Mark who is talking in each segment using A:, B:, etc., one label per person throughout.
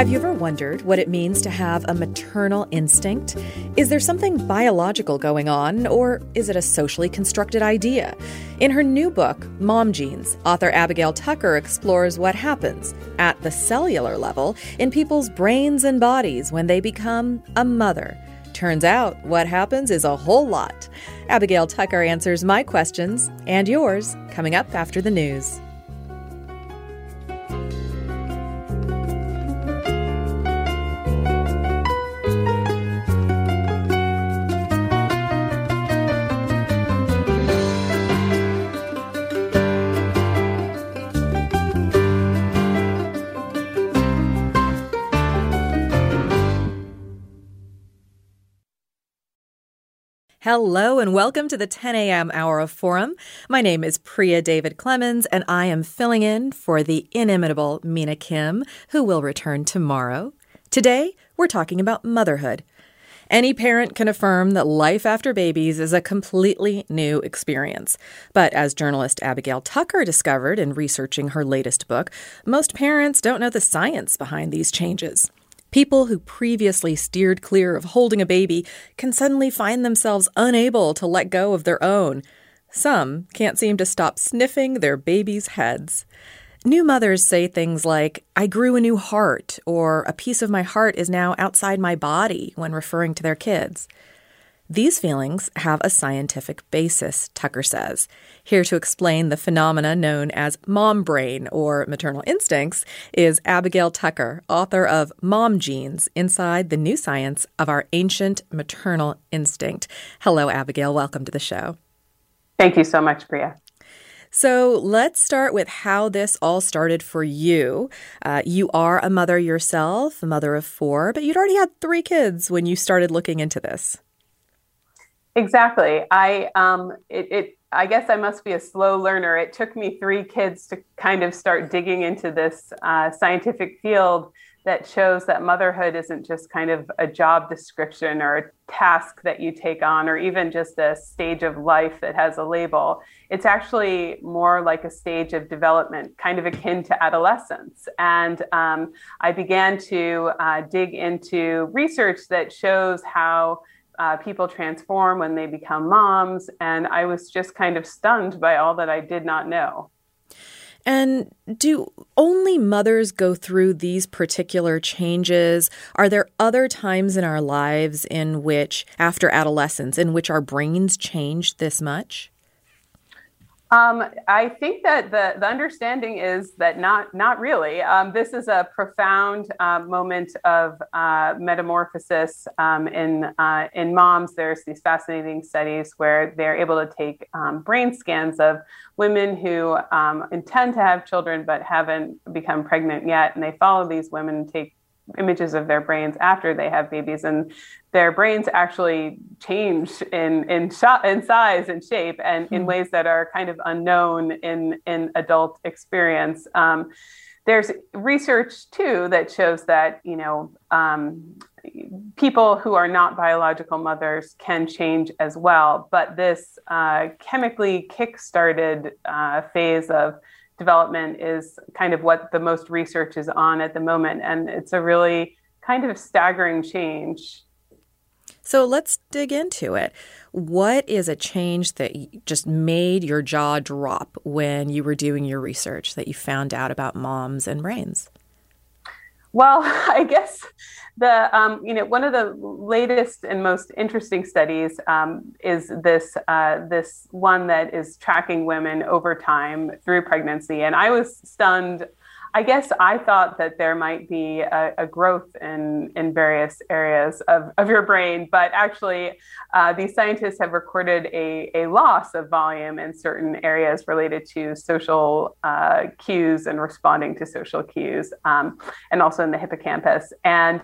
A: Have you ever wondered what it means to have a maternal instinct? Is there something biological going on, or is it a socially constructed idea? In her new book, Mom Genes, author Abigail Tucker explores what happens at the cellular level in people's brains and bodies when they become a mother. Turns out, what happens is a whole lot. Abigail Tucker answers my questions and yours coming up after the news. Hello and welcome to the 10 a.m. hour of Forum. My name is Priya David Clemens and I am filling in for the inimitable Mina Kim, who will return tomorrow. Today, we're talking about motherhood. Any parent can affirm that life after babies is a completely new experience. But as journalist Abigail Tucker discovered in researching her latest book, most parents don't know the science behind these changes. People who previously steered clear of holding a baby can suddenly find themselves unable to let go of their own. Some can't seem to stop sniffing their babies' heads. New mothers say things like, I grew a new heart, or a piece of my heart is now outside my body when referring to their kids. These feelings have a scientific basis, Tucker says. Here to explain the phenomena known as mom brain or maternal instincts is Abigail Tucker, author of Mom Genes Inside the New Science of Our Ancient Maternal Instinct. Hello, Abigail. Welcome to the show.
B: Thank you so much, Priya.
A: So let's start with how this all started for you. Uh, you are a mother yourself, a mother of four, but you'd already had three kids when you started looking into this.
B: Exactly. I um, it, it I guess I must be a slow learner. It took me three kids to kind of start digging into this uh, scientific field that shows that motherhood isn't just kind of a job description or a task that you take on, or even just a stage of life that has a label. It's actually more like a stage of development, kind of akin to adolescence. And um, I began to uh, dig into research that shows how uh, people transform when they become moms. And I was just kind of stunned by all that I did not know.
A: And do only mothers go through these particular changes? Are there other times in our lives in which, after adolescence, in which our brains change this much?
B: Um, I think that the, the understanding is that not not really. Um, this is a profound uh, moment of uh, metamorphosis um, in uh, in moms. There's these fascinating studies where they're able to take um, brain scans of women who um, intend to have children but haven't become pregnant yet, and they follow these women and take images of their brains after they have babies, and their brains actually change in in, sh- in size and shape, and mm-hmm. in hmm. ways that are kind of unknown in in adult experience. Um, there's research too that shows that you know um, people who are not biological mothers can change as well, but this uh, chemically kick-started uh, phase of development is kind of what the most research is on at the moment, and it's a really kind of staggering change.
A: So let's dig into it. What is a change that just made your jaw drop when you were doing your research that you found out about moms and brains?
B: Well, I guess the um, you know one of the latest and most interesting studies um, is this uh, this one that is tracking women over time through pregnancy, and I was stunned I guess I thought that there might be a, a growth in, in various areas of, of your brain, but actually, uh, these scientists have recorded a, a loss of volume in certain areas related to social uh, cues and responding to social cues, um, and also in the hippocampus. And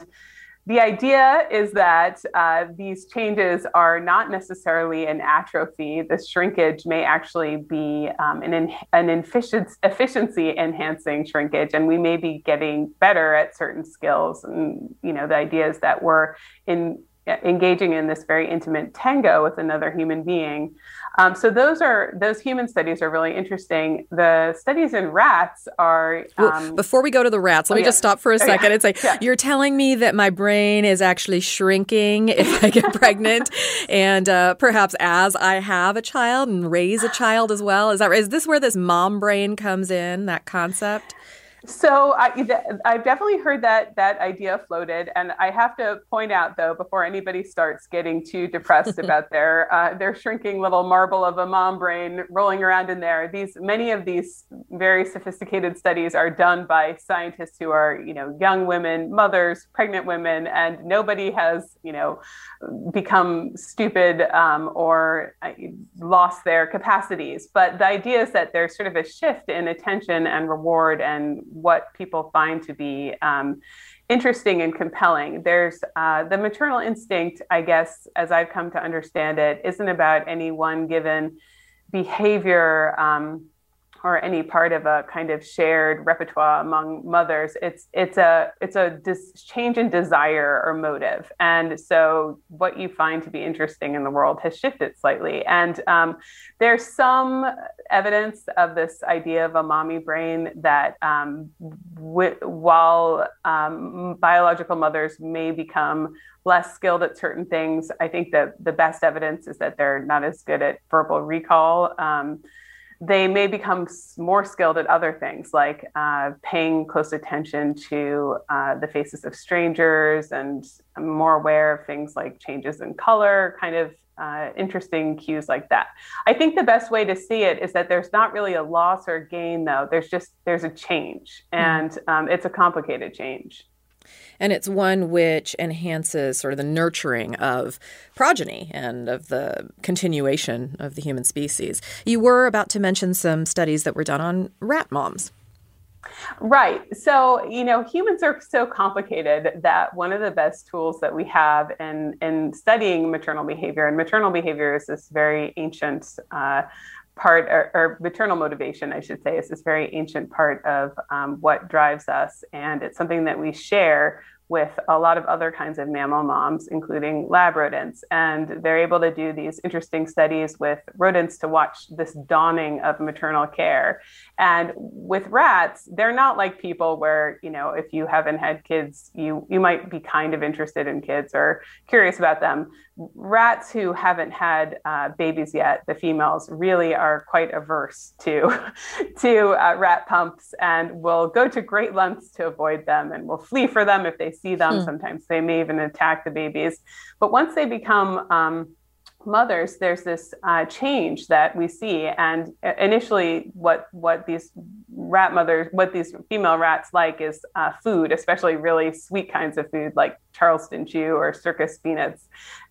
B: the idea is that uh, these changes are not necessarily an atrophy. The shrinkage may actually be um, an, in, an efficiency enhancing shrinkage, and we may be getting better at certain skills. And you know, the idea is that we're in engaging in this very intimate tango with another human being. Um, so those are those human studies are really interesting. The studies in rats are.
A: Um, well, before we go to the rats, let oh, me yeah. just stop for a second. Oh, yeah. It's like yeah. you're telling me that my brain is actually shrinking if I get pregnant, and uh, perhaps as I have a child and raise a child as well. Is that is this where this mom brain comes in? That concept.
B: So I, have definitely heard that that idea floated, and I have to point out though, before anybody starts getting too depressed about their uh, their shrinking little marble of a mom brain rolling around in there, these many of these very sophisticated studies are done by scientists who are you know young women, mothers, pregnant women, and nobody has you know become stupid um, or uh, lost their capacities. But the idea is that there's sort of a shift in attention and reward and what people find to be um, interesting and compelling. There's uh, the maternal instinct, I guess, as I've come to understand it, isn't about any one given behavior. Um, or any part of a kind of shared repertoire among mothers it's it's a it's a dis- change in desire or motive. And so what you find to be interesting in the world has shifted slightly. And um, there's some evidence of this idea of a mommy brain that um, w- while um, biological mothers may become less skilled at certain things i think that the best evidence is that they're not as good at verbal recall um, they may become more skilled at other things like uh, paying close attention to uh, the faces of strangers and more aware of things like changes in color, kind of uh, interesting cues like that. I think the best way to see it is that there's not really a loss or gain, though. There's just there's a change, mm-hmm. and um, it's a complicated change
A: and it's one which enhances sort of the nurturing of progeny and of the continuation of the human species. You were about to mention some studies that were done on rat moms.
B: Right. So, you know, humans are so complicated that one of the best tools that we have in, in studying maternal behavior, and maternal behavior is this very ancient uh, part, or, or, maternal motivation, I should say, is this very ancient part of um, what drives us. And it's something that we share with a lot of other kinds of mammal moms, including lab rodents. And they're able to do these interesting studies with rodents to watch this dawning of maternal care. And with rats, they're not like people where, you know, if you haven't had kids, you you might be kind of interested in kids or curious about them. Rats who haven't had uh, babies yet, the females really are quite averse to to uh, rat pumps and will go to great lengths to avoid them and will flee for them if they see them. Hmm. Sometimes they may even attack the babies. But once they become um, mothers, there's this uh, change that we see. And initially, what what these rat mothers, what these female rats like is uh, food, especially really sweet kinds of food like Charleston chew or circus peanuts.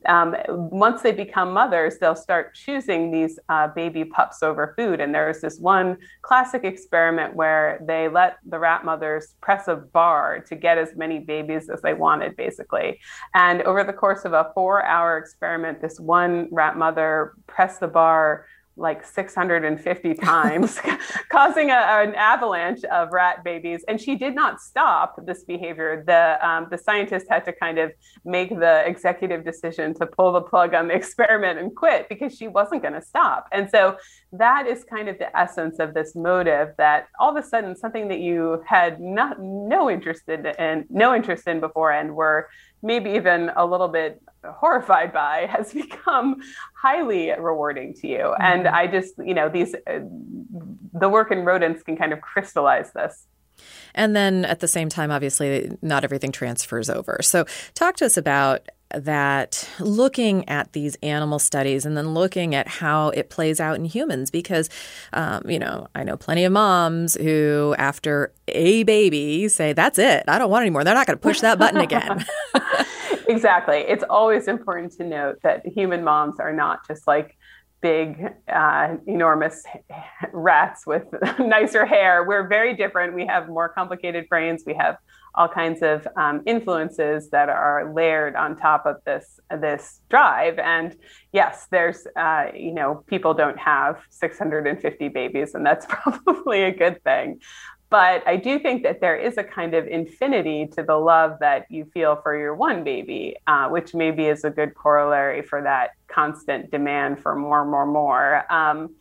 B: Um, once they become mothers, they'll start choosing these uh, baby pups over food. And there's this one classic experiment where they let the rat mothers press a bar to get as many babies as they wanted, basically. And over the course of a four hour experiment, this one rat mother pressed the bar like 650 times, causing a, an avalanche of rat babies. And she did not stop this behavior. The, um, the scientist had to kind of make the executive decision to pull the plug on the experiment and quit because she wasn't going to stop. And so that is kind of the essence of this motive that all of a sudden something that you had not, no interest in, no interest in before and were maybe even a little bit horrified by has become highly rewarding to you. Mm-hmm. and i just you know these uh, the work in rodents can kind of crystallize this.
A: And then at the same time obviously not everything transfers over. So talk to us about that looking at these animal studies and then looking at how it plays out in humans because um, you know i know plenty of moms who after a baby say that's it. I don't want anymore they're not going to push that button again
B: exactly. It's always important to note that human moms are not just like big, uh, enormous rats with nicer hair. We're very different. We have more complicated brains. We have all kinds of um, influences that are layered on top of this this drive. And yes, there's uh, you know people don't have 650 babies, and that's probably a good thing. But I do think that there is a kind of infinity to the love that you feel for your one baby, uh, which maybe is a good corollary for that constant demand for more, more, more. Um,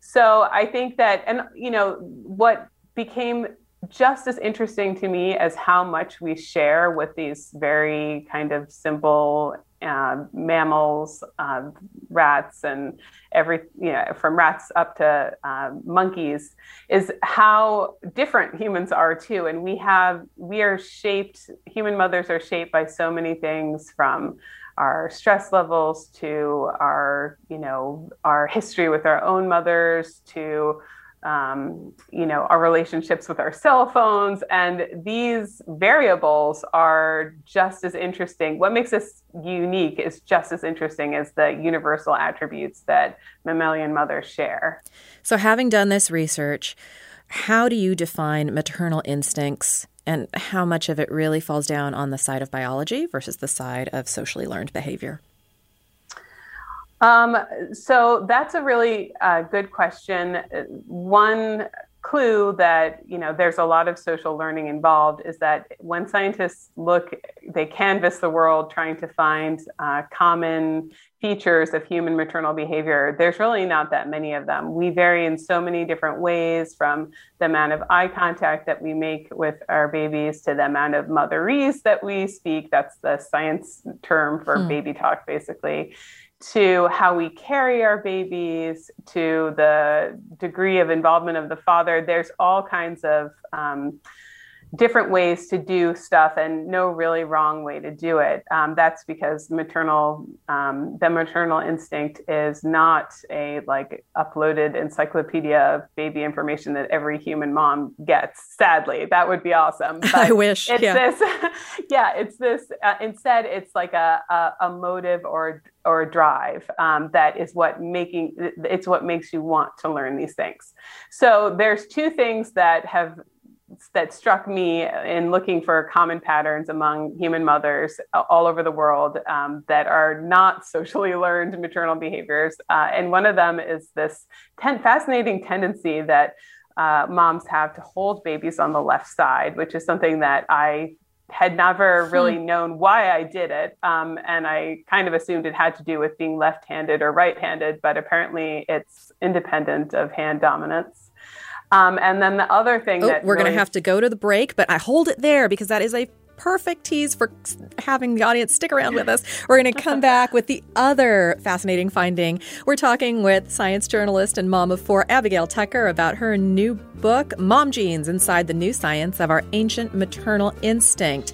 B: so I think that, and you know, what became just as interesting to me as how much we share with these very kind of simple uh, mammals, uh, rats, and every you know from rats up to uh, monkeys is how different humans are too. And we have we are shaped. Human mothers are shaped by so many things from our stress levels to our you know our history with our own mothers to um, you know, our relationships with our cell phones. And these variables are just as interesting. What makes us unique is just as interesting as the universal attributes that mammalian mothers share.
A: So, having done this research, how do you define maternal instincts and how much of it really falls down on the side of biology versus the side of socially learned behavior?
B: Um, so that's a really uh, good question. One clue that you know there's a lot of social learning involved is that when scientists look, they canvass the world trying to find uh, common features of human maternal behavior. There's really not that many of them. We vary in so many different ways, from the amount of eye contact that we make with our babies to the amount of motherese that we speak. That's the science term for hmm. baby talk, basically to how we carry our babies, to the degree of involvement of the father. There's all kinds of um, different ways to do stuff and no really wrong way to do it. Um, that's because maternal, um, the maternal instinct is not a like uploaded encyclopedia of baby information that every human mom gets. Sadly, that would be awesome.
A: But I wish.
B: It's
A: yeah.
B: this, yeah, it's this. Uh, instead, it's like a, a, a motive or or a drive um, that is what making it's what makes you want to learn these things. So there's two things that have that struck me in looking for common patterns among human mothers all over the world um, that are not socially learned maternal behaviors. Uh, and one of them is this ten- fascinating tendency that uh, moms have to hold babies on the left side, which is something that I had never hmm. really known why I did it. Um, and I kind of assumed it had to do with being left handed or right handed, but apparently it's independent of hand dominance. Um, and then the other thing oh, that
A: we're
B: really...
A: going to have to go to the break, but I hold it there because that is a perfect tease for having the audience stick around with us. We're going to come back with the other fascinating finding. We're talking with science journalist and mom of four, Abigail Tucker, about her new book, Mom Genes Inside the New Science of Our Ancient Maternal Instinct.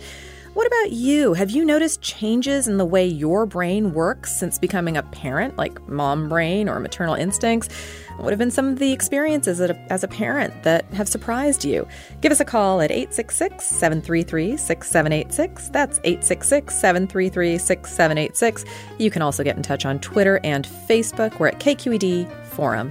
A: What about you? Have you noticed changes in the way your brain works since becoming a parent, like mom brain or maternal instincts? What have been some of the experiences as a parent that have surprised you? Give us a call at 866 733 6786. That's 866 733 6786. You can also get in touch on Twitter and Facebook. We're at KQED Forum.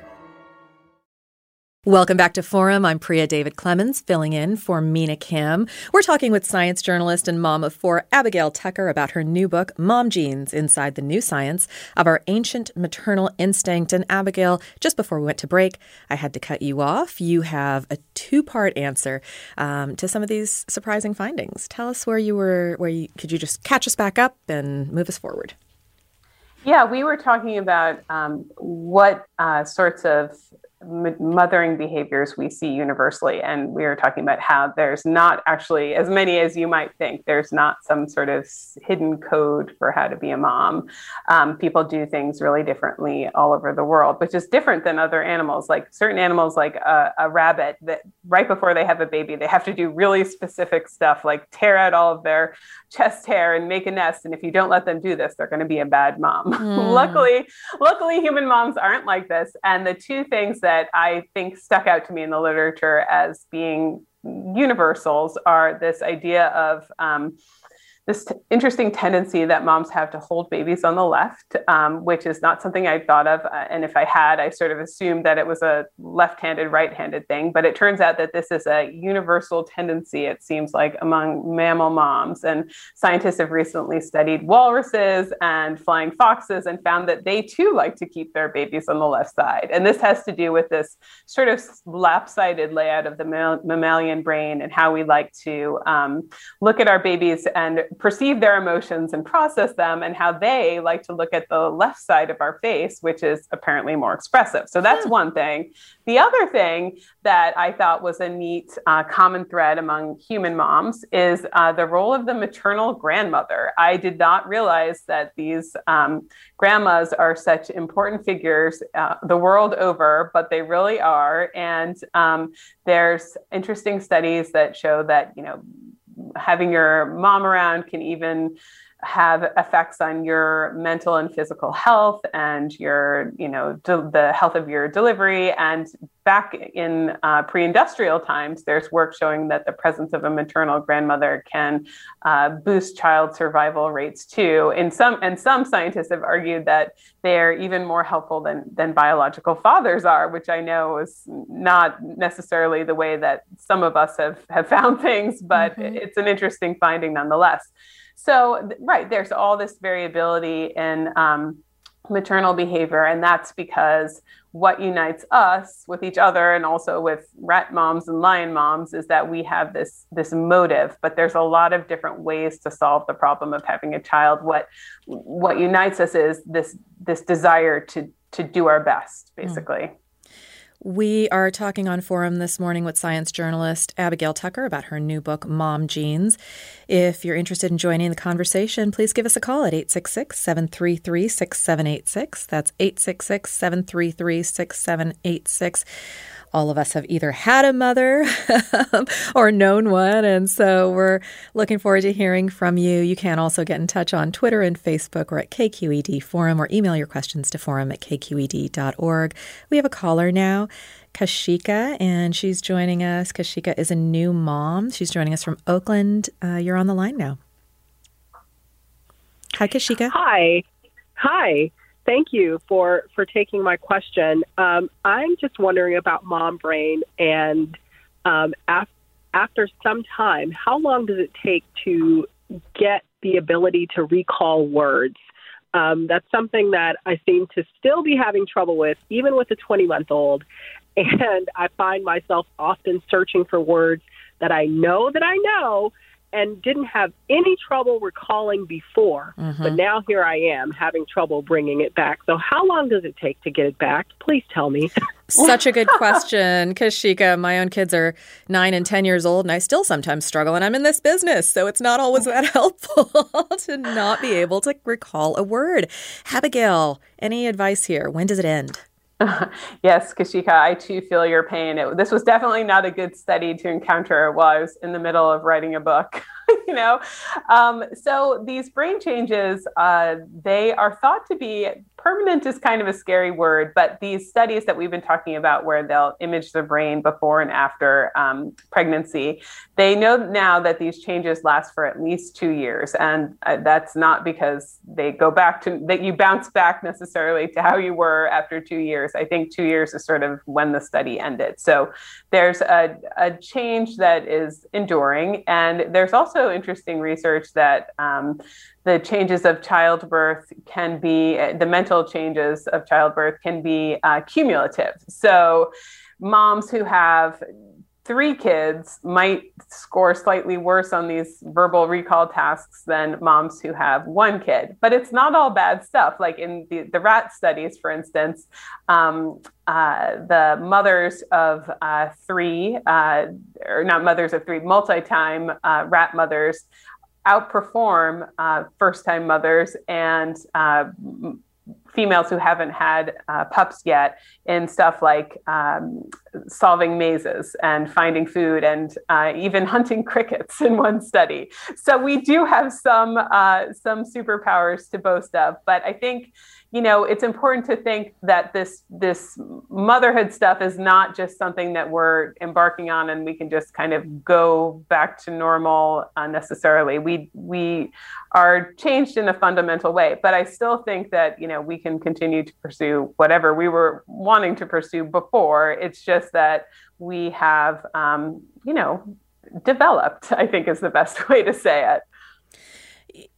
A: Welcome back to Forum. I'm Priya David Clemens, filling in for Mina Kim. We're talking with science journalist and mom of four, Abigail Tucker, about her new book, Mom Genes Inside the New Science of Our Ancient Maternal Instinct. And Abigail, just before we went to break, I had to cut you off. You have a two part answer um, to some of these surprising findings. Tell us where you were, where you could you just catch us back up and move us forward?
B: Yeah, we were talking about um, what uh, sorts of mothering behaviors we see universally. And we are talking about how there's not actually as many as you might think. There's not some sort of hidden code for how to be a mom. Um, people do things really differently all over the world, which is different than other animals. Like certain animals, like a, a rabbit, that right before they have a baby, they have to do really specific stuff, like tear out all of their chest hair and make a nest. And if you don't let them do this, they're going to be a bad mom. Mm. luckily, luckily, human moms aren't like this. And the two things that I think stuck out to me in the literature as being universals are this idea of um, this t- interesting tendency that moms have to hold babies on the left, um, which is not something I'd thought of. Uh, and if I had, I sort of assumed that it was a left handed, right handed thing. But it turns out that this is a universal tendency, it seems like, among mammal moms. And scientists have recently studied walruses and flying foxes and found that they too like to keep their babies on the left side. And this has to do with this sort of lap sided layout of the mammalian brain and how we like to um, look at our babies and perceive their emotions and process them, and how they like to look at the left side of our face, which is apparently more expressive. So that's hmm. one thing. The other thing that I thought was a neat uh, common thread among human moms is uh, the role of the maternal grandmother. I did not realize that these um, grandmas are such important figures uh, the world over, but they really are. And um, there's interesting studies that show that, you know, having your mom around can even have effects on your mental and physical health and your you know de- the health of your delivery. And back in uh, pre-industrial times there's work showing that the presence of a maternal grandmother can uh, boost child survival rates too. In some and some scientists have argued that they're even more helpful than than biological fathers are which i know is not necessarily the way that some of us have have found things but mm-hmm. it's an interesting finding nonetheless so, right, there's all this variability in um, maternal behavior, and that's because what unites us with each other and also with rat moms and lion moms is that we have this this motive but there's a lot of different ways to solve the problem of having a child what what unites us is this this desire to to do our best hmm. basically mm.
A: We are talking on Forum this morning with science journalist Abigail Tucker about her new book, Mom Genes. If you're interested in joining the conversation, please give us a call at 866 733 6786. That's 866 733 6786 all of us have either had a mother or known one. And so we're looking forward to hearing from you. You can also get in touch on Twitter and Facebook or at KQED Forum or email your questions to forum at kqed.org. We have a caller now. Kashika, and she's joining us. Kashika is a new mom. She's joining us from Oakland. Uh, you're on the line now. Hi, Kashika.
C: Hi. Hi thank you for for taking my question. Um, I'm just wondering about mom brain, and um, af- after some time, how long does it take to get the ability to recall words? Um, that's something that I seem to still be having trouble with, even with a 20 month old. And I find myself often searching for words that I know that I know and didn't have any trouble recalling before. Mm-hmm. But now here I am having trouble bringing it back. So, how long does it take to get it back? Please tell me.
A: Such a good question, Kashika. My own kids are nine and 10 years old, and I still sometimes struggle, and I'm in this business. So, it's not always that helpful to not be able to recall a word. Abigail, any advice here? When does it end?
B: yes, Kashika, I too feel your pain. It, this was definitely not a good study to encounter while I was in the middle of writing a book. you know, um, so these brain changes, uh, they are thought to be permanent is kind of a scary word, but these studies that we've been talking about where they'll image the brain before and after um, pregnancy, they know now that these changes last for at least two years. And uh, that's not because they go back to that you bounce back necessarily to how you were after two years. I think two years is sort of when the study ended. So there's a, a change that is enduring. And there's also interesting research that um, the changes of childbirth can be the mental changes of childbirth can be uh, cumulative. So, moms who have three kids might score slightly worse on these verbal recall tasks than moms who have one kid. But it's not all bad stuff. Like in the, the rat studies, for instance, um, uh, the mothers of uh, three, uh, or not mothers of three, multi time uh, rat mothers outperform uh, first time mothers and uh, females who haven't had uh, pups yet in stuff like um, solving mazes and finding food and uh, even hunting crickets in one study. So we do have some uh, some superpowers to boast of, but I think you know it's important to think that this this motherhood stuff is not just something that we're embarking on and we can just kind of go back to normal unnecessarily we we are changed in a fundamental way but i still think that you know we can continue to pursue whatever we were wanting to pursue before. It's just that we have um, you know developed i think is the best way to say it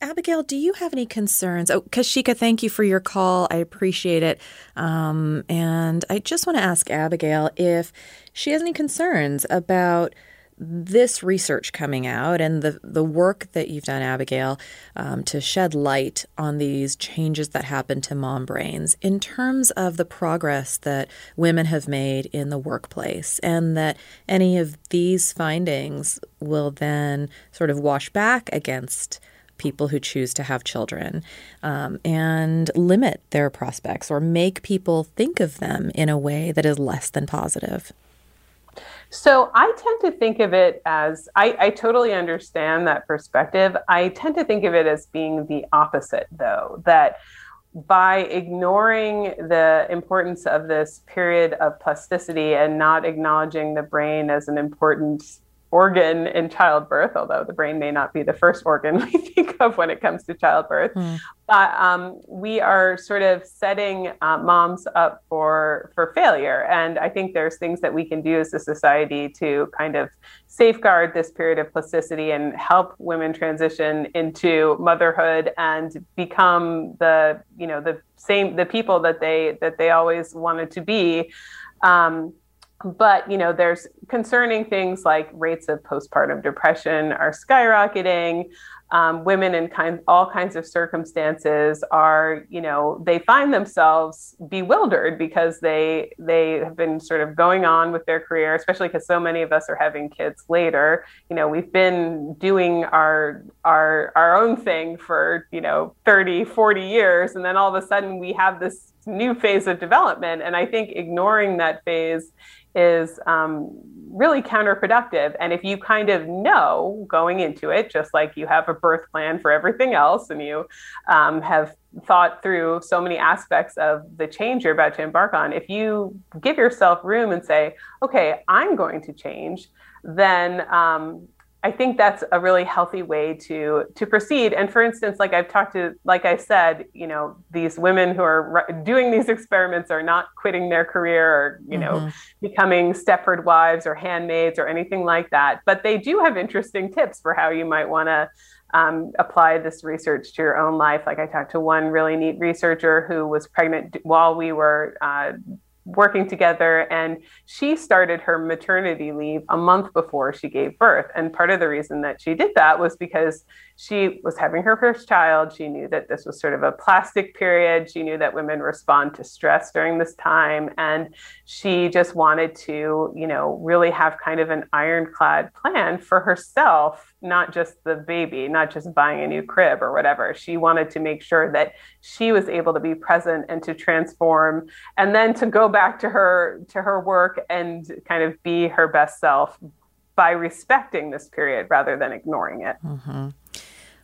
A: Abigail, do you have any concerns? Oh, Kashika, thank you for your call. I appreciate it. Um, and I just want to ask Abigail if she has any concerns about this research coming out and the, the work that you've done, Abigail, um, to shed light on these changes that happen to mom brains in terms of the progress that women have made in the workplace, and that any of these findings will then sort of wash back against people who choose to have children um, and limit their prospects or make people think of them in a way that is less than positive?
B: So I tend to think of it as I, I, totally understand that perspective. I tend to think of it as being the opposite, though, that by ignoring the importance of this period of plasticity and not acknowledging the brain as an important organ in childbirth, although the brain may not be the first organ we think of when it comes to childbirth. Mm. But um, we are sort of setting uh, moms up for for failure, and I think there's things that we can do as a society to kind of safeguard this period of plasticity and help women transition into motherhood and become the you know the same the people that they that they always wanted to be. Um, but you know there's concerning things like rates of postpartum depression are skyrocketing. Um, women in kind all kinds of circumstances are you know they find themselves bewildered because they they have been sort of going on with their career especially because so many of us are having kids later. You know we've been doing our our our own thing for you know 30 40 years and then all of a sudden we have this new phase of development. And i think ignoring that phase is um, really counterproductive. And if you kind of know going into it, just like you have a birth plan for everything else, and you um, have thought through so many aspects of the change you're about to embark on, if you give yourself room and say, okay, I'm going to change, then um, I think that's a really healthy way to to proceed. And for instance, like I've talked to, like I said, you know, these women who are doing these experiments are not quitting their career or you mm-hmm. know becoming Stepford wives or handmaids or anything like that. But they do have interesting tips for how you might want to um, apply this research to your own life. Like I talked to one really neat researcher who was pregnant while we were uh, working together and she started her maternity leave a month before she gave birth. And part of the reason that she did that was because she was having her first child. She knew that this was sort of a plastic period. She knew that women respond to stress during this time and she just wanted to you know really have kind of an ironclad plan for herself not just the baby, not just buying a new crib or whatever. She wanted to make sure that she was able to be present and to transform and then to go back to her to her work and kind of be her best self by respecting this period rather than ignoring it.
A: Mm-hmm.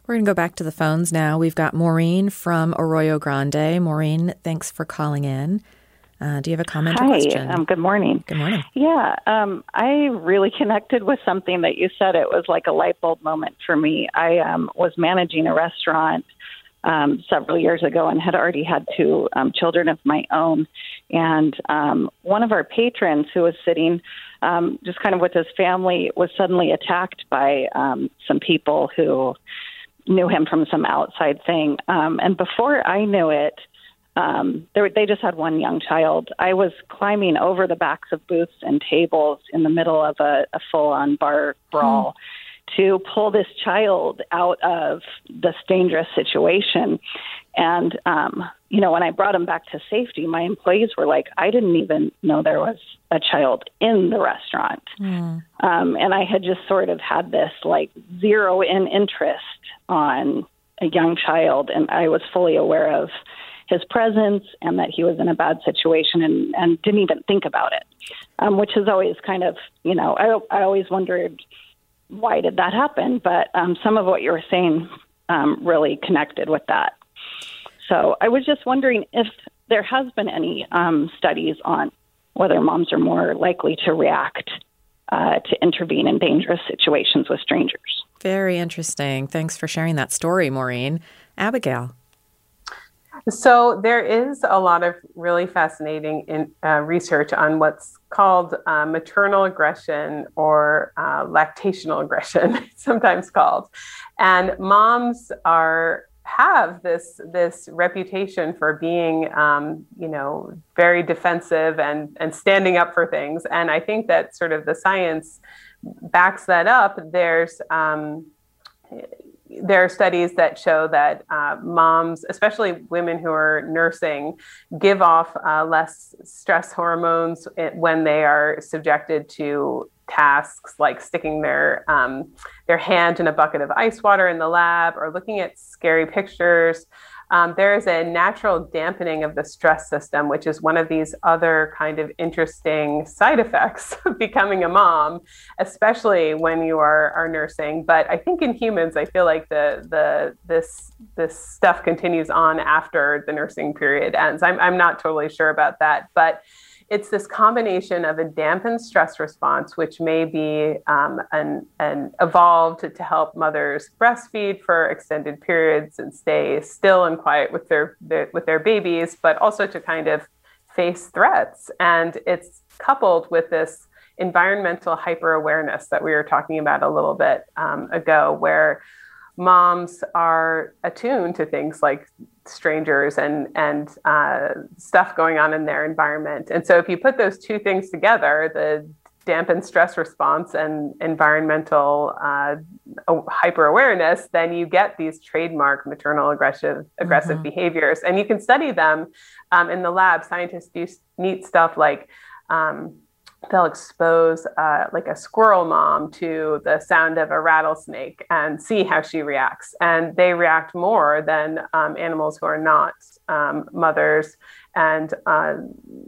A: We're going to go back to the phones now. We've got Maureen from Arroyo Grande. Maureen, thanks for calling in. Uh, do you have a comment
D: Hi,
A: or question?
D: Um, good morning.
A: Good morning.
D: Yeah, um, I really connected with something that you said. It was like a light bulb moment for me. I um, was managing a restaurant um, several years ago and had already had two um, children of my own. And um, one of our patrons who was sitting um, just kind of with his family was suddenly attacked by um, some people who knew him from some outside thing. Um, and before I knew it, um, they, were, they just had one young child. I was climbing over the backs of booths and tables in the middle of a, a full on bar brawl mm. to pull this child out of this dangerous situation. And, um, you know, when I brought him back to safety, my employees were like, I didn't even know there was a child in the restaurant. Mm. Um, and I had just sort of had this like zero in interest on a young child, and I was fully aware of his presence and that he was in a bad situation and, and didn't even think about it, um, which is always kind of, you know, I, I always wondered why did that happen? But um, some of what you were saying um, really connected with that. So I was just wondering if there has been any um, studies on whether moms are more likely to react uh, to intervene in dangerous situations with strangers.
A: Very interesting. Thanks for sharing that story, Maureen. Abigail.
B: So there is a lot of really fascinating in, uh, research on what's called uh, maternal aggression or uh, lactational aggression, sometimes called, and moms are have this this reputation for being um, you know very defensive and and standing up for things, and I think that sort of the science backs that up. There's um, there are studies that show that uh, moms, especially women who are nursing, give off uh, less stress hormones when they are subjected to tasks like sticking their um, their hand in a bucket of ice water in the lab or looking at scary pictures um, there is a natural dampening of the stress system, which is one of these other kind of interesting side effects of becoming a mom, especially when you are, are nursing. But I think in humans, I feel like the the this this stuff continues on after the nursing period ends. I'm I'm not totally sure about that, but it's this combination of a dampened stress response, which may be um, an, an evolved to, help mothers breastfeed for extended periods and stay still and quiet with their, their with their babies, but also to kind of face threats. And it's coupled with this environmental hyper awareness that we were talking about a little bit um, ago, where moms are attuned to things like strangers and and uh, stuff going on in their environment. And so if you put those two things together, the dampened stress response and environmental uh, hyper awareness, then you get these trademark maternal aggressive aggressive mm-hmm. behaviors, and you can study them um, in the lab. Scientists do neat stuff like. Um, they'll expose uh, like a squirrel mom to the sound of a rattlesnake and see how she reacts. And they react more than um, animals who are not um, mothers and uh,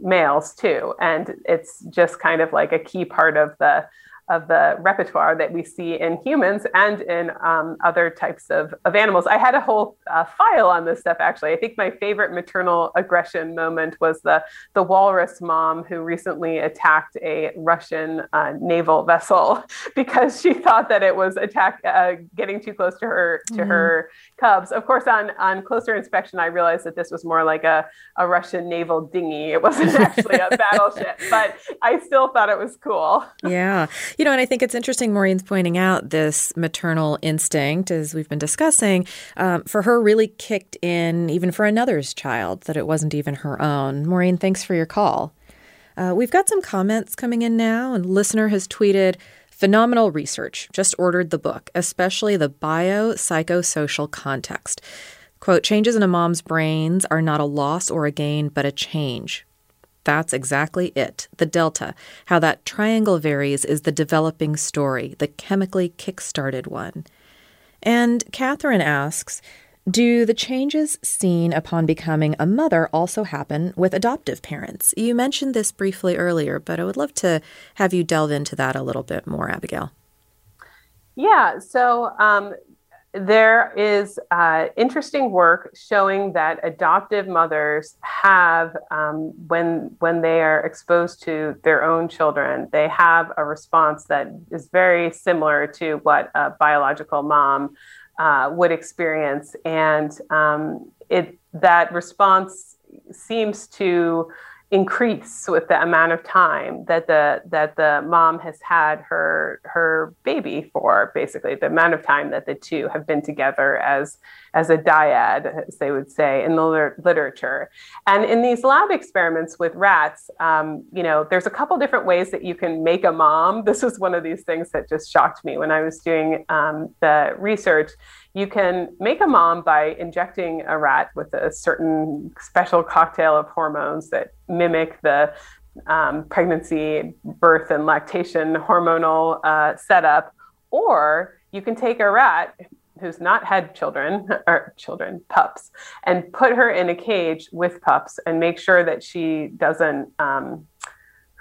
B: males too. And it's just kind of like a key part of the of the repertoire that we see in humans and in um, other types of, of animals. I had a whole uh, file on this stuff actually. I think my favorite maternal aggression moment was the the walrus mom who recently attacked a Russian uh, naval vessel because she thought that it was attack uh, getting too close to her to mm-hmm. her cubs. Of course, on on closer inspection, I realized that this was more like a, a Russian naval dinghy. It wasn't actually a battleship, but I still thought it was cool.
A: Yeah. You know, and I think it's interesting, Maureen's pointing out this maternal instinct, as we've been discussing, um, for her really kicked in even for another's child, that it wasn't even her own. Maureen, thanks for your call. Uh, we've got some comments coming in now, and listener has tweeted, Phenomenal research. Just ordered the book, especially the biopsychosocial context. Quote, changes in a mom's brains are not a loss or a gain, but a change. That's exactly it. The delta. How that triangle varies is the developing story, the chemically kick-started one. And Catherine asks Do the changes seen upon becoming a mother also happen with adoptive parents? You mentioned this briefly earlier, but I would love to have you delve into that a little bit more, Abigail.
B: Yeah, so um, there is uh, interesting work showing that adoptive mothers have, um, when when they are exposed to their own children, they have a response that is very similar to what a biological mom uh, would experience, and um, it that response seems to increase with the amount of time that the that the mom has had her her baby for basically the amount of time that the two have been together as as a dyad as they would say in the literature. And in these lab experiments with rats um, you know there's a couple different ways that you can make a mom. This was one of these things that just shocked me when i was doing um, the research you can make a mom by injecting a rat with a certain special cocktail of hormones that mimic the um, pregnancy, birth, and lactation hormonal uh, setup. Or you can take a rat who's not had children or children, pups, and put her in a cage with pups and make sure that she doesn't um,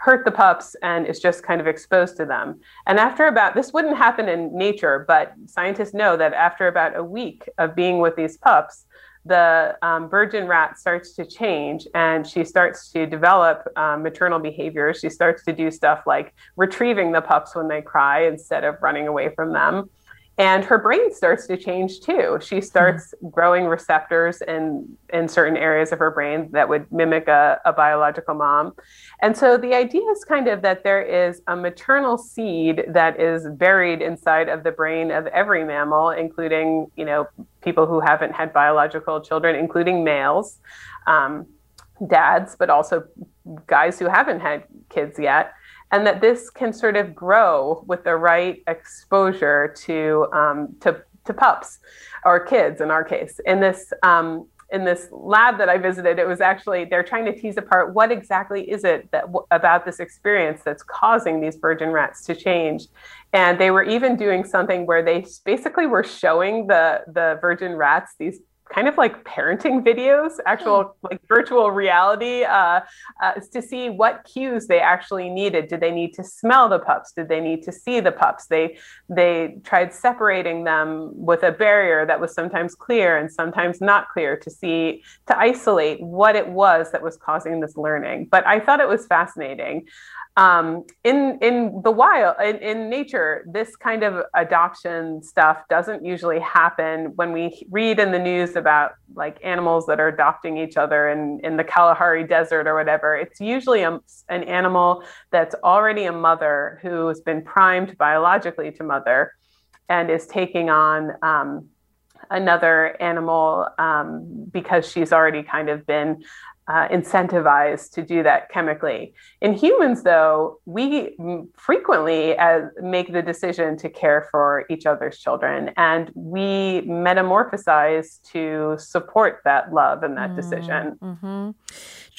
B: hurt the pups and is just kind of exposed to them. And after about, this wouldn't happen in nature, but scientists know that after about a week of being with these pups, the um, virgin rat starts to change and she starts to develop um, maternal behaviors. She starts to do stuff like retrieving the pups when they cry instead of running away from them and her brain starts to change too. She starts mm-hmm. growing receptors in in certain areas of her brain that would mimic a, a, biological mom. And so the idea is kind of that there is a maternal seed that is buried inside of the brain of every mammal, including you know people who haven't had biological children, including males, um, dads, but also guys who haven't had kids yet and that this can sort of grow with the right exposure to um, to, to pups or kids in our case. In this um, in this lab that I visited, it was actually they're trying to tease apart what exactly is it that about this experience that's causing these virgin rats to change. And they were even doing something where they basically were showing the the virgin rats these kind of like parenting videos, actual hmm. like virtual reality, uh, uh, to see what cues they actually needed. Did they need to smell the pups? Did they need to see the pups? They they tried separating them with a barrier that was sometimes clear and sometimes not clear to see to isolate what it was that was causing this learning. But I thought it was fascinating um, in in the wild in, in nature this kind of adoption stuff doesn't usually happen when we read in the news about like animals that are adopting each other in, in the kalahari desert or whatever. It's usually a, an animal that's already a mother who has been primed biologically to mother and is taking on um, another animal um, because she's already kind of been uh, incentivized to do that chemically. In humans, though, we frequently uh, make the decision to care for each other's children, and we metamorphosize to support that love and that mm-hmm. decision.
A: Mm-hmm.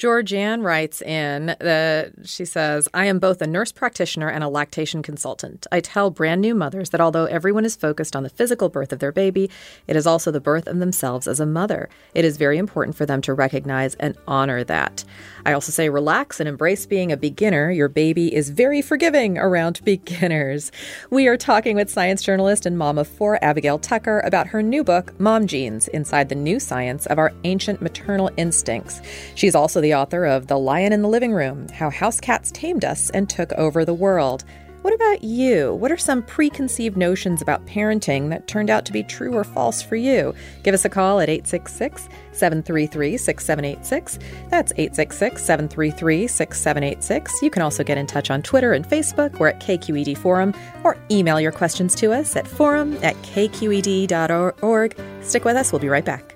A: Georgianne writes in that she says, I am both a nurse practitioner and a lactation consultant. I tell brand new mothers that although everyone is focused on the physical birth of their baby, it is also the birth of themselves as a mother. It is very important for them to recognize and honor that. I also say, relax and embrace being a beginner. Your baby is very forgiving around beginners. We are talking with science journalist and mom of four, Abigail Tucker, about her new book, Mom Genes Inside the New Science of Our Ancient Maternal Instincts. She's also the author of The Lion in the Living Room How House Cats Tamed Us and Took Over the World. What about you? What are some preconceived notions about parenting that turned out to be true or false for you? Give us a call at 866 733 6786. That's 866 733 6786. You can also get in touch on Twitter and Facebook. We're at KQED Forum, or email your questions to us at forum at kqed.org. Stick with us, we'll be right back.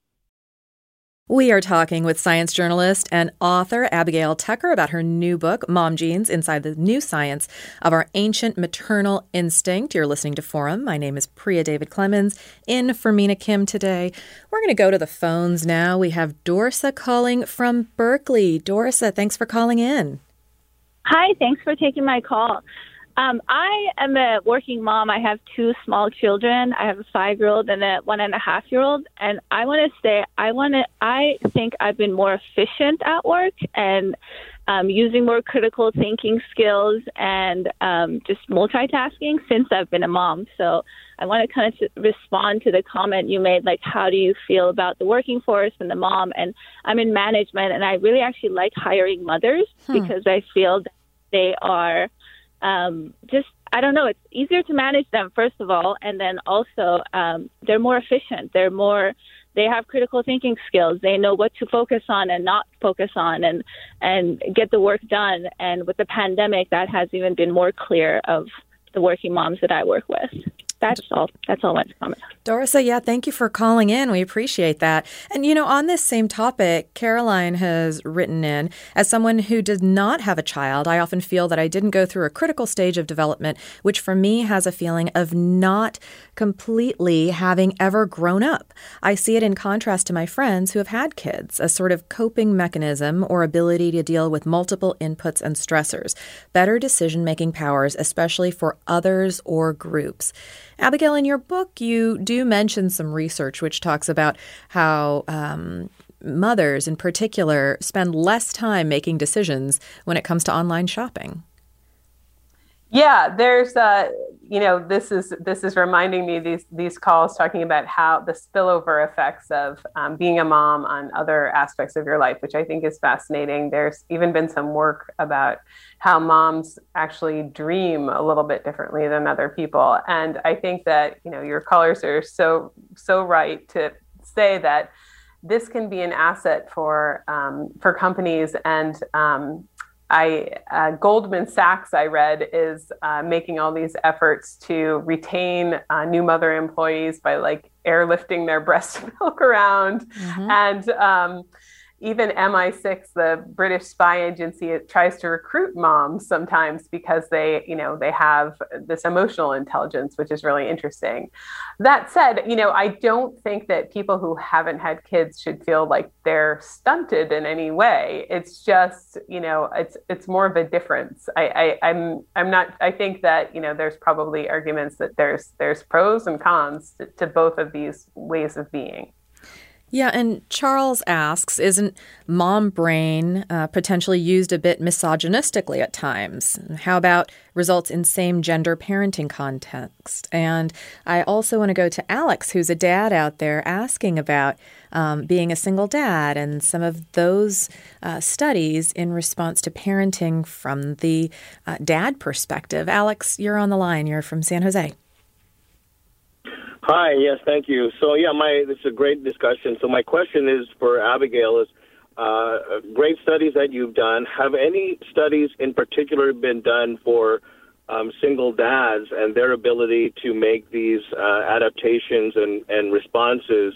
A: We are talking with science journalist and author Abigail Tucker about her new book, Mom Genes Inside the New Science of Our Ancient Maternal Instinct. You're listening to Forum. My name is Priya David Clemens, in for Mina Kim today. We're going to go to the phones now. We have Dorsa calling from Berkeley. Dorsa, thanks for calling in.
E: Hi, thanks for taking my call. Um, I am a working mom. I have two small children. I have a five year old and a one and a half year old. And I want to say, I want to, I think I've been more efficient at work and um, using more critical thinking skills and um, just multitasking since I've been a mom. So I want to kind of respond to the comment you made, like, how do you feel about the working force and the mom? And I'm in management, and I really actually like hiring mothers hmm. because I feel that they are um, just I don't know. It's easier to manage them first of all, and then also um, they're more efficient. They're more they have critical thinking skills. They know what to focus on and not focus on, and and get the work done. And with the pandemic, that has even been more clear of the working moms that I work with that's all. That's all I to comment.
A: Dorisa, yeah, thank you for calling in. We appreciate that. And you know, on this same topic, Caroline has written in as someone who does not have a child. I often feel that I didn't go through a critical stage of development, which for me has a feeling of not completely having ever grown up. I see it in contrast to my friends who have had kids, a sort of coping mechanism or ability to deal with multiple inputs and stressors, better decision making powers, especially for others or groups. Abigail, in your book, you do mention some research which talks about how um, mothers, in particular, spend less time making decisions when it comes to online shopping.
B: Yeah, there's uh, you know, this is this is reminding me these these calls talking about how the spillover effects of um, being a mom on other aspects of your life, which I think is fascinating. There's even been some work about how moms actually dream a little bit differently than other people, and I think that you know your callers are so so right to say that this can be an asset for um, for companies and um, I uh, Goldman Sachs, I read, is uh, making all these efforts to retain uh, new mother employees by like airlifting their breast milk around, mm-hmm. and um, even MI6, the British spy agency, it tries to recruit moms sometimes because they, you know, they have this emotional intelligence, which is really interesting. That said, you know, I don't think that people who haven't had kids should feel like they're stunted in any way. It's just, you know, it's it's more of a difference. I, I I'm I'm not. I think that you know, there's probably arguments that there's there's pros and cons to, to both of these ways of being.
A: Yeah, and Charles asks Isn't mom brain uh, potentially used a bit misogynistically at times? How about results in same gender parenting context? And I also want to go to Alex, who's a dad out there, asking about um, being a single dad and some of those uh, studies in response to parenting from the uh, dad perspective. Alex, you're on the line. You're from San Jose.
F: Hi, yes, thank you. So, yeah, my this is a great discussion. So, my question is for Abigail: is uh, great studies that you've done. Have any studies in particular been done for um, single dads and their ability to make these uh, adaptations and, and responses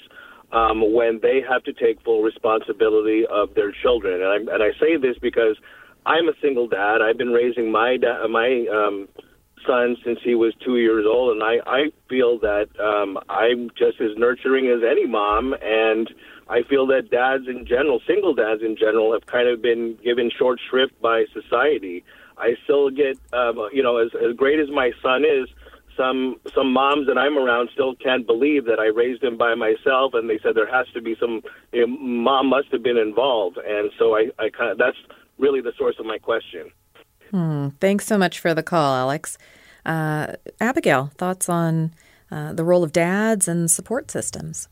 F: um, when they have to take full responsibility of their children? And, i and I say this because I'm a single dad. I've been raising my da- my um, son since he was two years old, and I I feel that um, I'm just as nurturing as any mom, and I feel that dads in general, single dads in general, have kind of been given short shrift by society. I still get, um, you know, as, as great as my son is, some some moms that I'm around still can't believe that I raised him by myself, and they said there has to be some you know, mom must have been involved, and so I, I kind of that's really the source of my question.
A: Hmm. Thanks so much for the call, Alex. Uh, Abigail, thoughts on uh, the role of dads and support systems?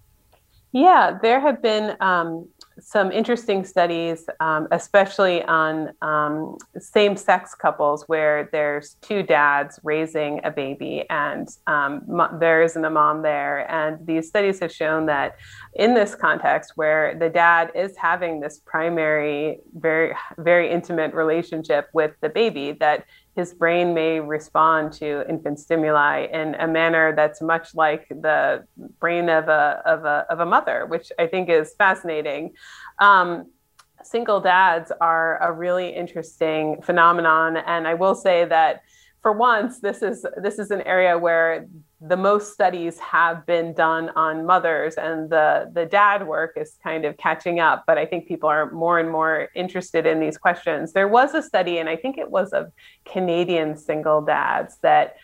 B: Yeah, there have been um, some interesting studies, um, especially on um, same sex couples where there's two dads raising a baby and um, mo- there isn't a mom there. And these studies have shown that in this context, where the dad is having this primary, very, very intimate relationship with the baby, that his brain may respond to infant stimuli in a manner that's much like the brain of a of a of a mother, which I think is fascinating. Um, single dads are a really interesting phenomenon, and I will say that for once, this is this is an area where the most studies have been done on mothers and the the dad work is kind of catching up but i think people are more and more interested in these questions. There was a study and i think it was of canadian single dads that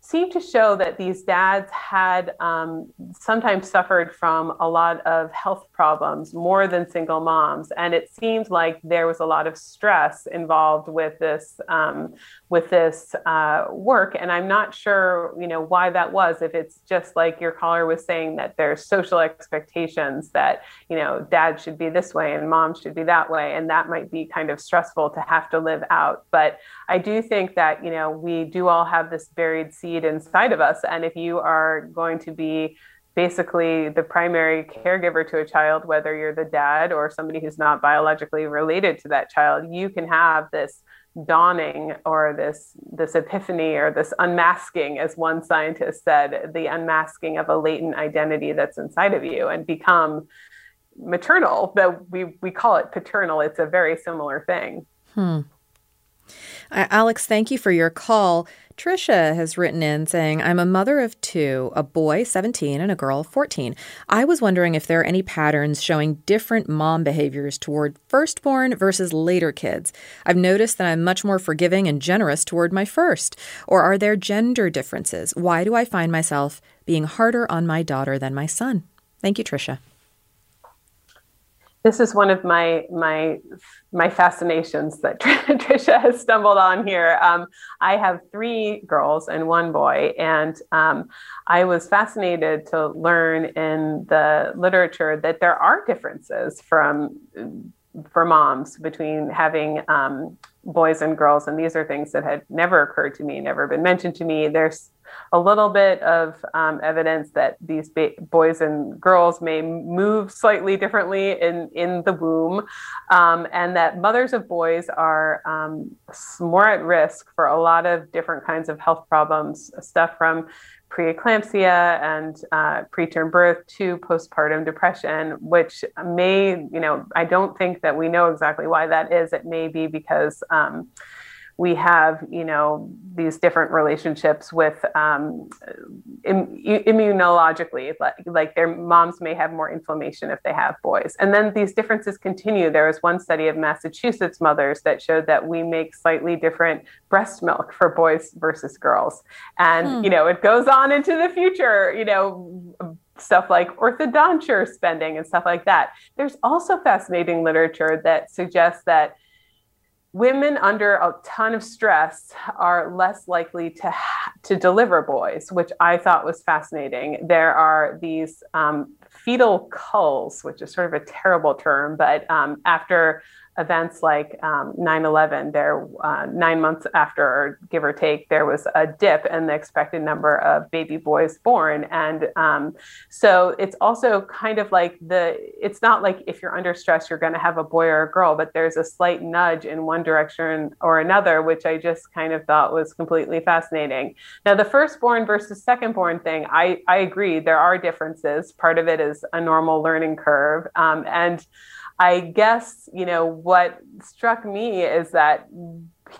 B: seemed to show that these dads had um, sometimes suffered from a lot of health problems more than single moms. And it seemed like there was a lot of stress involved with this um, with this uh, work. And i'm not sure you know why that was. If it's just like your caller was saying that there's social expectations that you know dad should be this way and mom should be that way. And that might be kind of stressful to have to live out. But i do think that you know we do all have this buried seed inside of us. And if you are going to be basically the primary caregiver to a child, whether you're the dad or somebody who's not biologically related to that child, you can have this dawning or this this epiphany or this unmasking as one scientist said the unmasking of a latent identity that's inside of you and become maternal though we we call it paternal. It's a very similar thing.
A: Hmm. Uh, Alex, thank you for your call. Trisha has written in saying, I'm a mother of two, a boy 17 and a girl 14. I was wondering if there are any patterns showing different mom behaviors toward firstborn versus later kids. I've noticed that I'm much more forgiving and generous toward my first. Or are there gender differences? Why do I find myself being harder on my daughter than my son? Thank you, Trisha
B: this is one of my my my fascinations that Trisha has stumbled on here. Um, I have three girls and one boy, and um, I was fascinated to learn in the literature that there are differences from for moms between having um, boys and girls, and these are things that had never occurred to me, never been mentioned to me. There's a little bit of um, evidence that these ba- boys and girls may move slightly differently in, in the womb, um, and that mothers of boys are um, more at risk for a lot of different kinds of health problems, stuff from preeclampsia and uh, preterm birth to postpartum depression, which may, you know, I don't think that we know exactly why that is. It may be because um, we have you know these different relationships with um, Im- immunologically like, like their moms may have more inflammation if they have boys. And then these differences continue. There was one study of massachusetts mothers that showed that we make slightly different breast milk for boys versus girls. And hmm. you know it goes on into the future you know stuff like orthodonture spending and stuff like that. There's also fascinating literature that suggests that women under a ton of stress are less likely to ha- to deliver boys, which I thought was fascinating. There are these um, fetal culls, which is sort of a terrible term, but um, after events like um, 9-11 there uh, nine months after give or take there was a dip in the expected number of baby boys born. And um, so it's also kind of like the it's not like if you're under stress you're going to have a boy or a girl but there's a slight nudge in one direction or another which i just kind of thought was completely fascinating. Now the firstborn versus secondborn thing i i agree there are differences. Part of it is a normal learning curve. Um, and I guess, you know, what struck me is that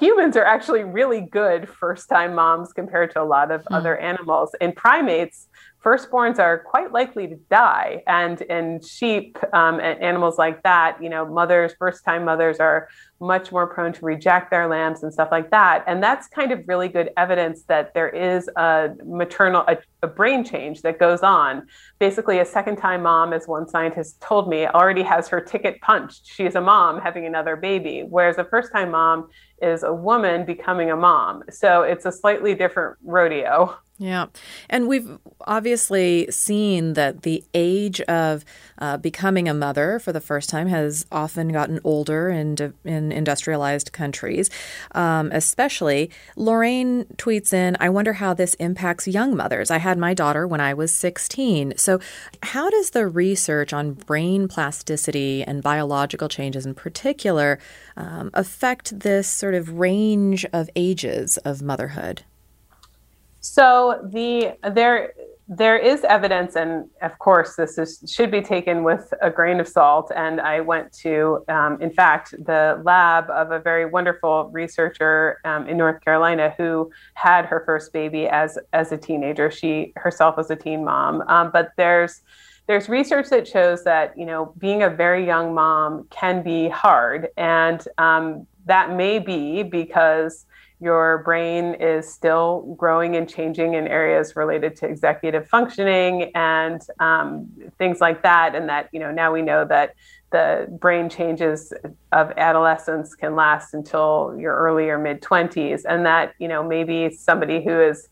B: humans are actually really good first time moms compared to a lot of mm. other animals. In primates, firstborns are quite likely to die. And in sheep um, and animals like that, you know, mothers, first time mothers are much more prone to reject their lambs and stuff like that. And that's kind of really good evidence that there is a maternal, a, a brain change that goes on. Basically, a second time mom, as one scientist told me, already has her ticket punched. She's a mom having another baby, whereas a first time mom is a woman becoming a mom. So it's a slightly different rodeo.
A: Yeah. And we've obviously seen that the age of uh, becoming a mother for the first time has often gotten older in, in industrialized countries, um, especially. Lorraine tweets in I wonder how this impacts young mothers. I had my daughter when I was 16. So, how does the research on brain plasticity and biological changes in particular um, affect this sort of range of ages of motherhood?
B: So the there there is evidence, and of course, this is should be taken with a grain of salt. And I went to, um, in fact, the lab of a very wonderful researcher um, in North Carolina who had her first baby as as a teenager. She herself was a teen mom, um, but there's there's research that shows that you know being a very young mom can be hard, and um, that may be because your brain is still growing and changing in areas related to executive functioning and um, things like that. And that, you know, now we know that the brain changes of adolescence can last until your early or mid 20s. And that, you know, maybe somebody who is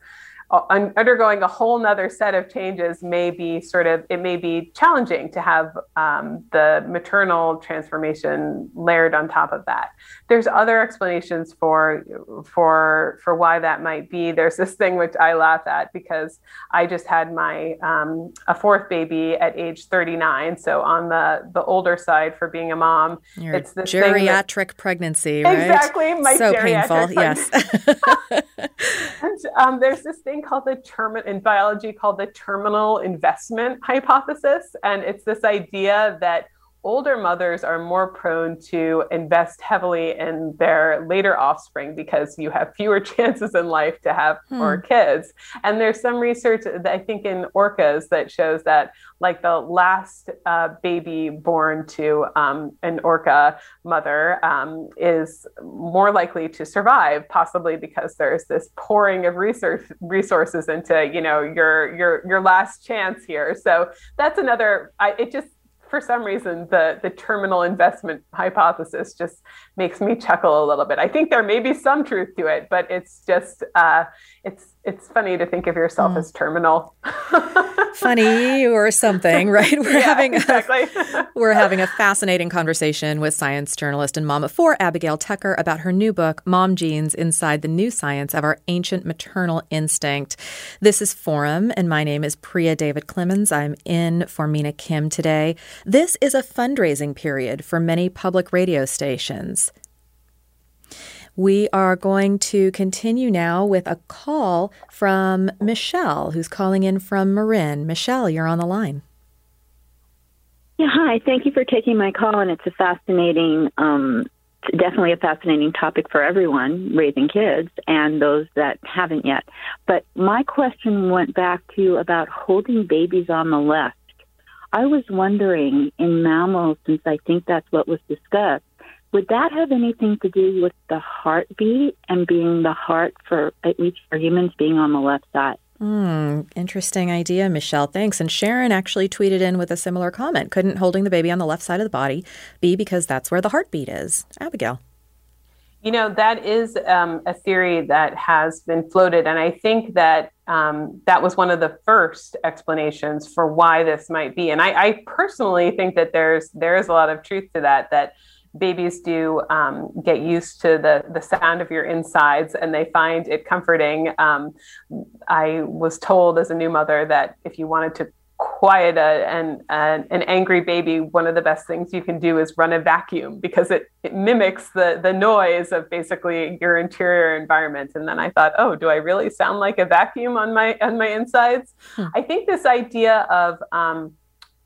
B: undergoing a whole nother set of changes may be sort of it may be challenging to have um, the maternal transformation layered on top of that. There's other explanations for for for why that might be. There's this thing which i laugh at because i just had my um, a fourth baby at age 39 so on the the older side for being a mom
A: Your it's the geriatric that, pregnancy right?
B: Exactly my
A: so painful yes.
B: and um, there's this thing called the term in biology called the terminal investment hypothesis. And it's this idea that older mothers are more prone to invest heavily in their later offspring because you have fewer chances in life to have hmm. more kids. And there's some research that I think in orcas that shows that, like the last uh, baby born to um, an orca mother um, is more likely to survive, possibly because there's this pouring of research resources into, you know, your your your last chance here. So that's another. I, it just for some reason the the terminal investment hypothesis just makes me chuckle a little bit. I think there may be some truth to it, but it's just uh, it's it's funny to think of yourself mm. as terminal.
A: funny or something, right? We're yeah, having exactly. a, we're having a fascinating conversation with science journalist and mom of four Abigail Tucker about her new book Mom Genes Inside the New Science of Our Ancient Maternal Instinct. This is Forum and my name is Priya David Clemens. I'm in for Mina Kim today. This is a fundraising period for many public radio stations. We are going to continue now with a call from Michelle, who's calling in from Marin. Michelle, you're on the line.
G: Yeah, hi. Thank you for taking my call, and it's a fascinating, um, definitely a fascinating topic for everyone raising kids and those that haven't yet. But my question went back to about holding babies on the left. I was wondering in mammals, since I think that's what was discussed, would that have anything to do with the heartbeat and being the heart for, at least for humans, being on the left side?
A: Hmm, interesting idea, Michelle. Thanks. And Sharon actually tweeted in with a similar comment. Couldn't holding the baby on the left side of the body be because that's where the heartbeat is? Abigail.
B: You know, that is um, a theory that has been floated. And I think that um, that was one of the first explanations for why this might be. And I, I personally think that there's there is a lot of truth to that, that babies do um, get used to the the sound of your insides, and they find it comforting. Um, I was told as a new mother that if you wanted to quiet a, an, an, an angry baby, one of the best things you can do is run a vacuum because it, it mimics the, the noise of basically your interior environment. And then I thought, oh, do I really sound like a vacuum on my on my insides? Hmm. I think this idea of um,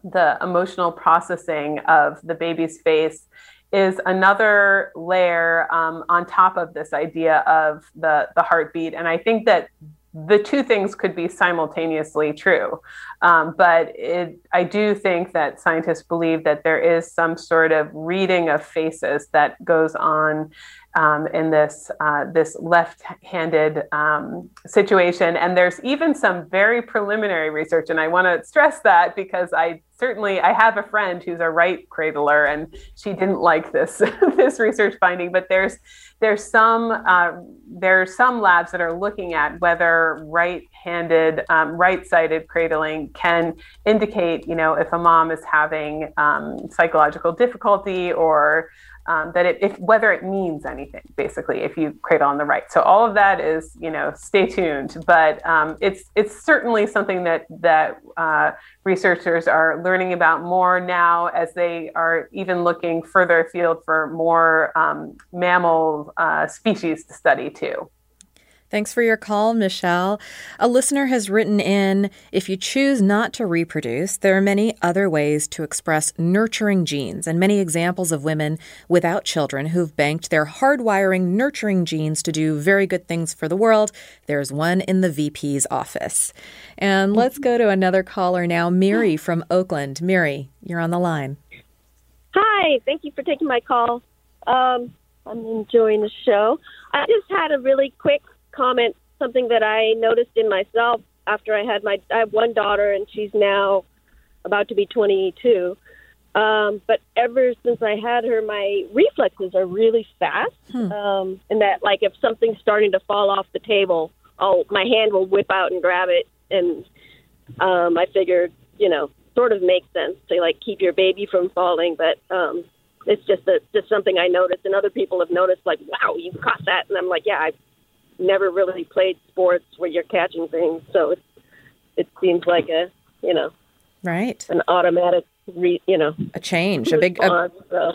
B: the emotional processing of the baby's face is another layer um, on top of this idea of the the heartbeat. And I think that the two things could be simultaneously true. Um, but it, I do think that scientists believe that there is some sort of reading of faces that goes on um, in this uh, this left-handed um, situation, and there's even some very preliminary research, and I want to stress that because I certainly I have a friend who's a right cradler, and she didn't like this this research finding, but there's there's some uh, there are some labs that are looking at whether right-handed um, right-sided cradling can indicate you know if a mom is having um, psychological difficulty or um, that it, if whether it means anything basically if you cradle on the right. So all of that is you know stay tuned. But um, it's it's certainly something that that uh, researchers are learning about more now as they are even looking further afield for more um, mammal uh, species to study too
A: Thanks for your call, Michelle. A listener has written in If you choose not to reproduce, there are many other ways to express nurturing genes, and many examples of women without children who've banked their hardwiring nurturing genes to do very good things for the world. There's one in the VP's office. And let's go to another caller now, Miri from Oakland. Miri, you're on the line.
H: Hi, thank you for taking my call. Um, I'm enjoying the show. I just had a really quick comment something that I noticed in myself after I had my I have one daughter and she's now about to be 22. Um, but ever since I had her, my reflexes are really fast. Hmm. Um, and that, like, if something's starting to fall off the table, oh, my hand will whip out and grab it. And um, I figured, you know, sort of makes sense to like keep your baby from falling. But um, it's just a, just something I noticed, and other people have noticed, like, wow, you caught that, and I'm like, yeah, I never really played sports where you're catching things, so it it seems like a you know
A: right
H: an automatic re, you know
A: a change, a big a...
H: So,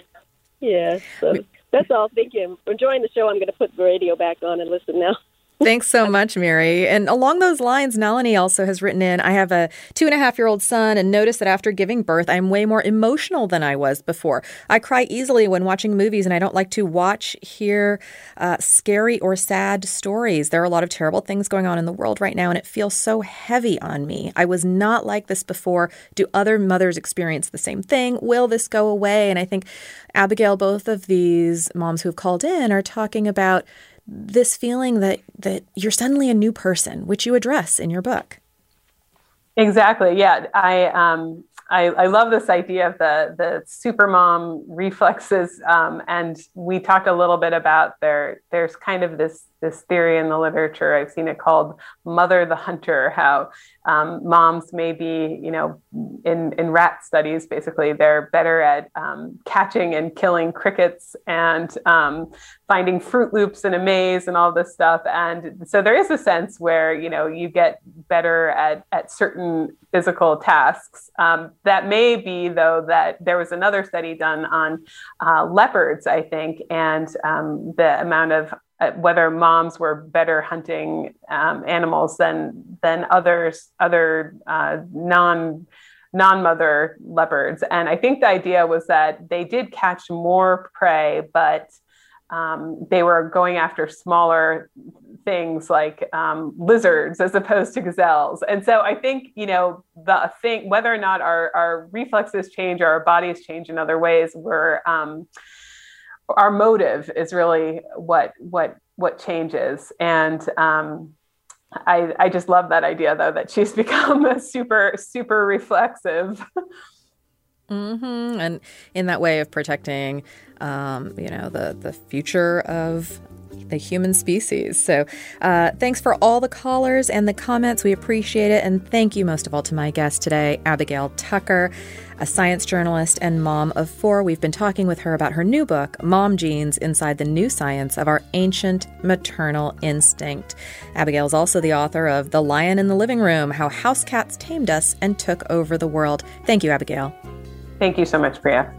H: yeah. So that's all. Thank you. Enjoying the show. I'm going to put the radio back on and listen now.
A: Thanks so much, Mary. And along those lines, Nalini also has written in I have a two and a half year old son and noticed that after giving birth, I'm way more emotional than I was before. I cry easily when watching movies, and I don't like to watch, hear uh, scary or sad stories. There are a lot of terrible things going on in the world right now, and it feels so heavy on me. I was not like this before. Do other mothers experience the same thing? Will this go away? And I think, Abigail, both of these moms who have called in are talking about this feeling that that you're suddenly a new person, which you address in your book.
B: Exactly. Yeah, I um, I, I love this idea of the the super mom reflexes, um, and we talked a little bit about there. There's kind of this this theory in the literature. I've seen it called "mother the hunter." How um, moms may be, you know, in in rat studies, basically, they're better at um, catching and killing crickets and um, finding Fruit Loops in a maze and all this stuff. And so there is a sense where you know you get better at at certain physical tasks. Um, that may be, though, that there was another study done on uh, leopards, I think, and um, the amount of whether moms were better hunting um, animals than than others, other uh, non non-mother leopards. And I think the idea was that they did catch more prey, but um, they were going after smaller things like um, lizards as opposed to gazelles. And so I think, you know, the thing, whether or not our, our reflexes change or our bodies change in other ways, we're, um, our motive is really what, what, what changes. And, um, I, I just love that idea though, that she's become a super, super reflexive.
A: Mm-hmm. And in that way of protecting, um, you know, the the future of the human species. So, uh, thanks for all the callers and the comments. We appreciate it. And thank you most of all to my guest today, Abigail Tucker, a science journalist and mom of four. We've been talking with her about her new book, Mom Genes Inside the New Science of Our Ancient Maternal Instinct. Abigail is also the author of The Lion in the Living Room How House Cats Tamed Us and Took Over the World. Thank you, Abigail.
B: Thank you so much, Priya.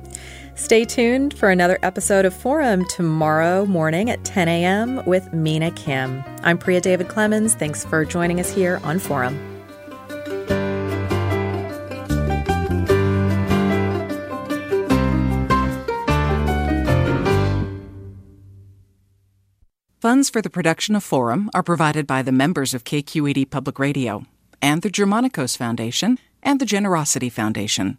A: Stay tuned for another episode of Forum tomorrow morning at 10 a.m. with Mina Kim. I'm Priya David Clemens. Thanks for joining us here on Forum.
I: Funds for the production of Forum are provided by the members of KQED Public Radio and the Germanacos Foundation and the Generosity Foundation.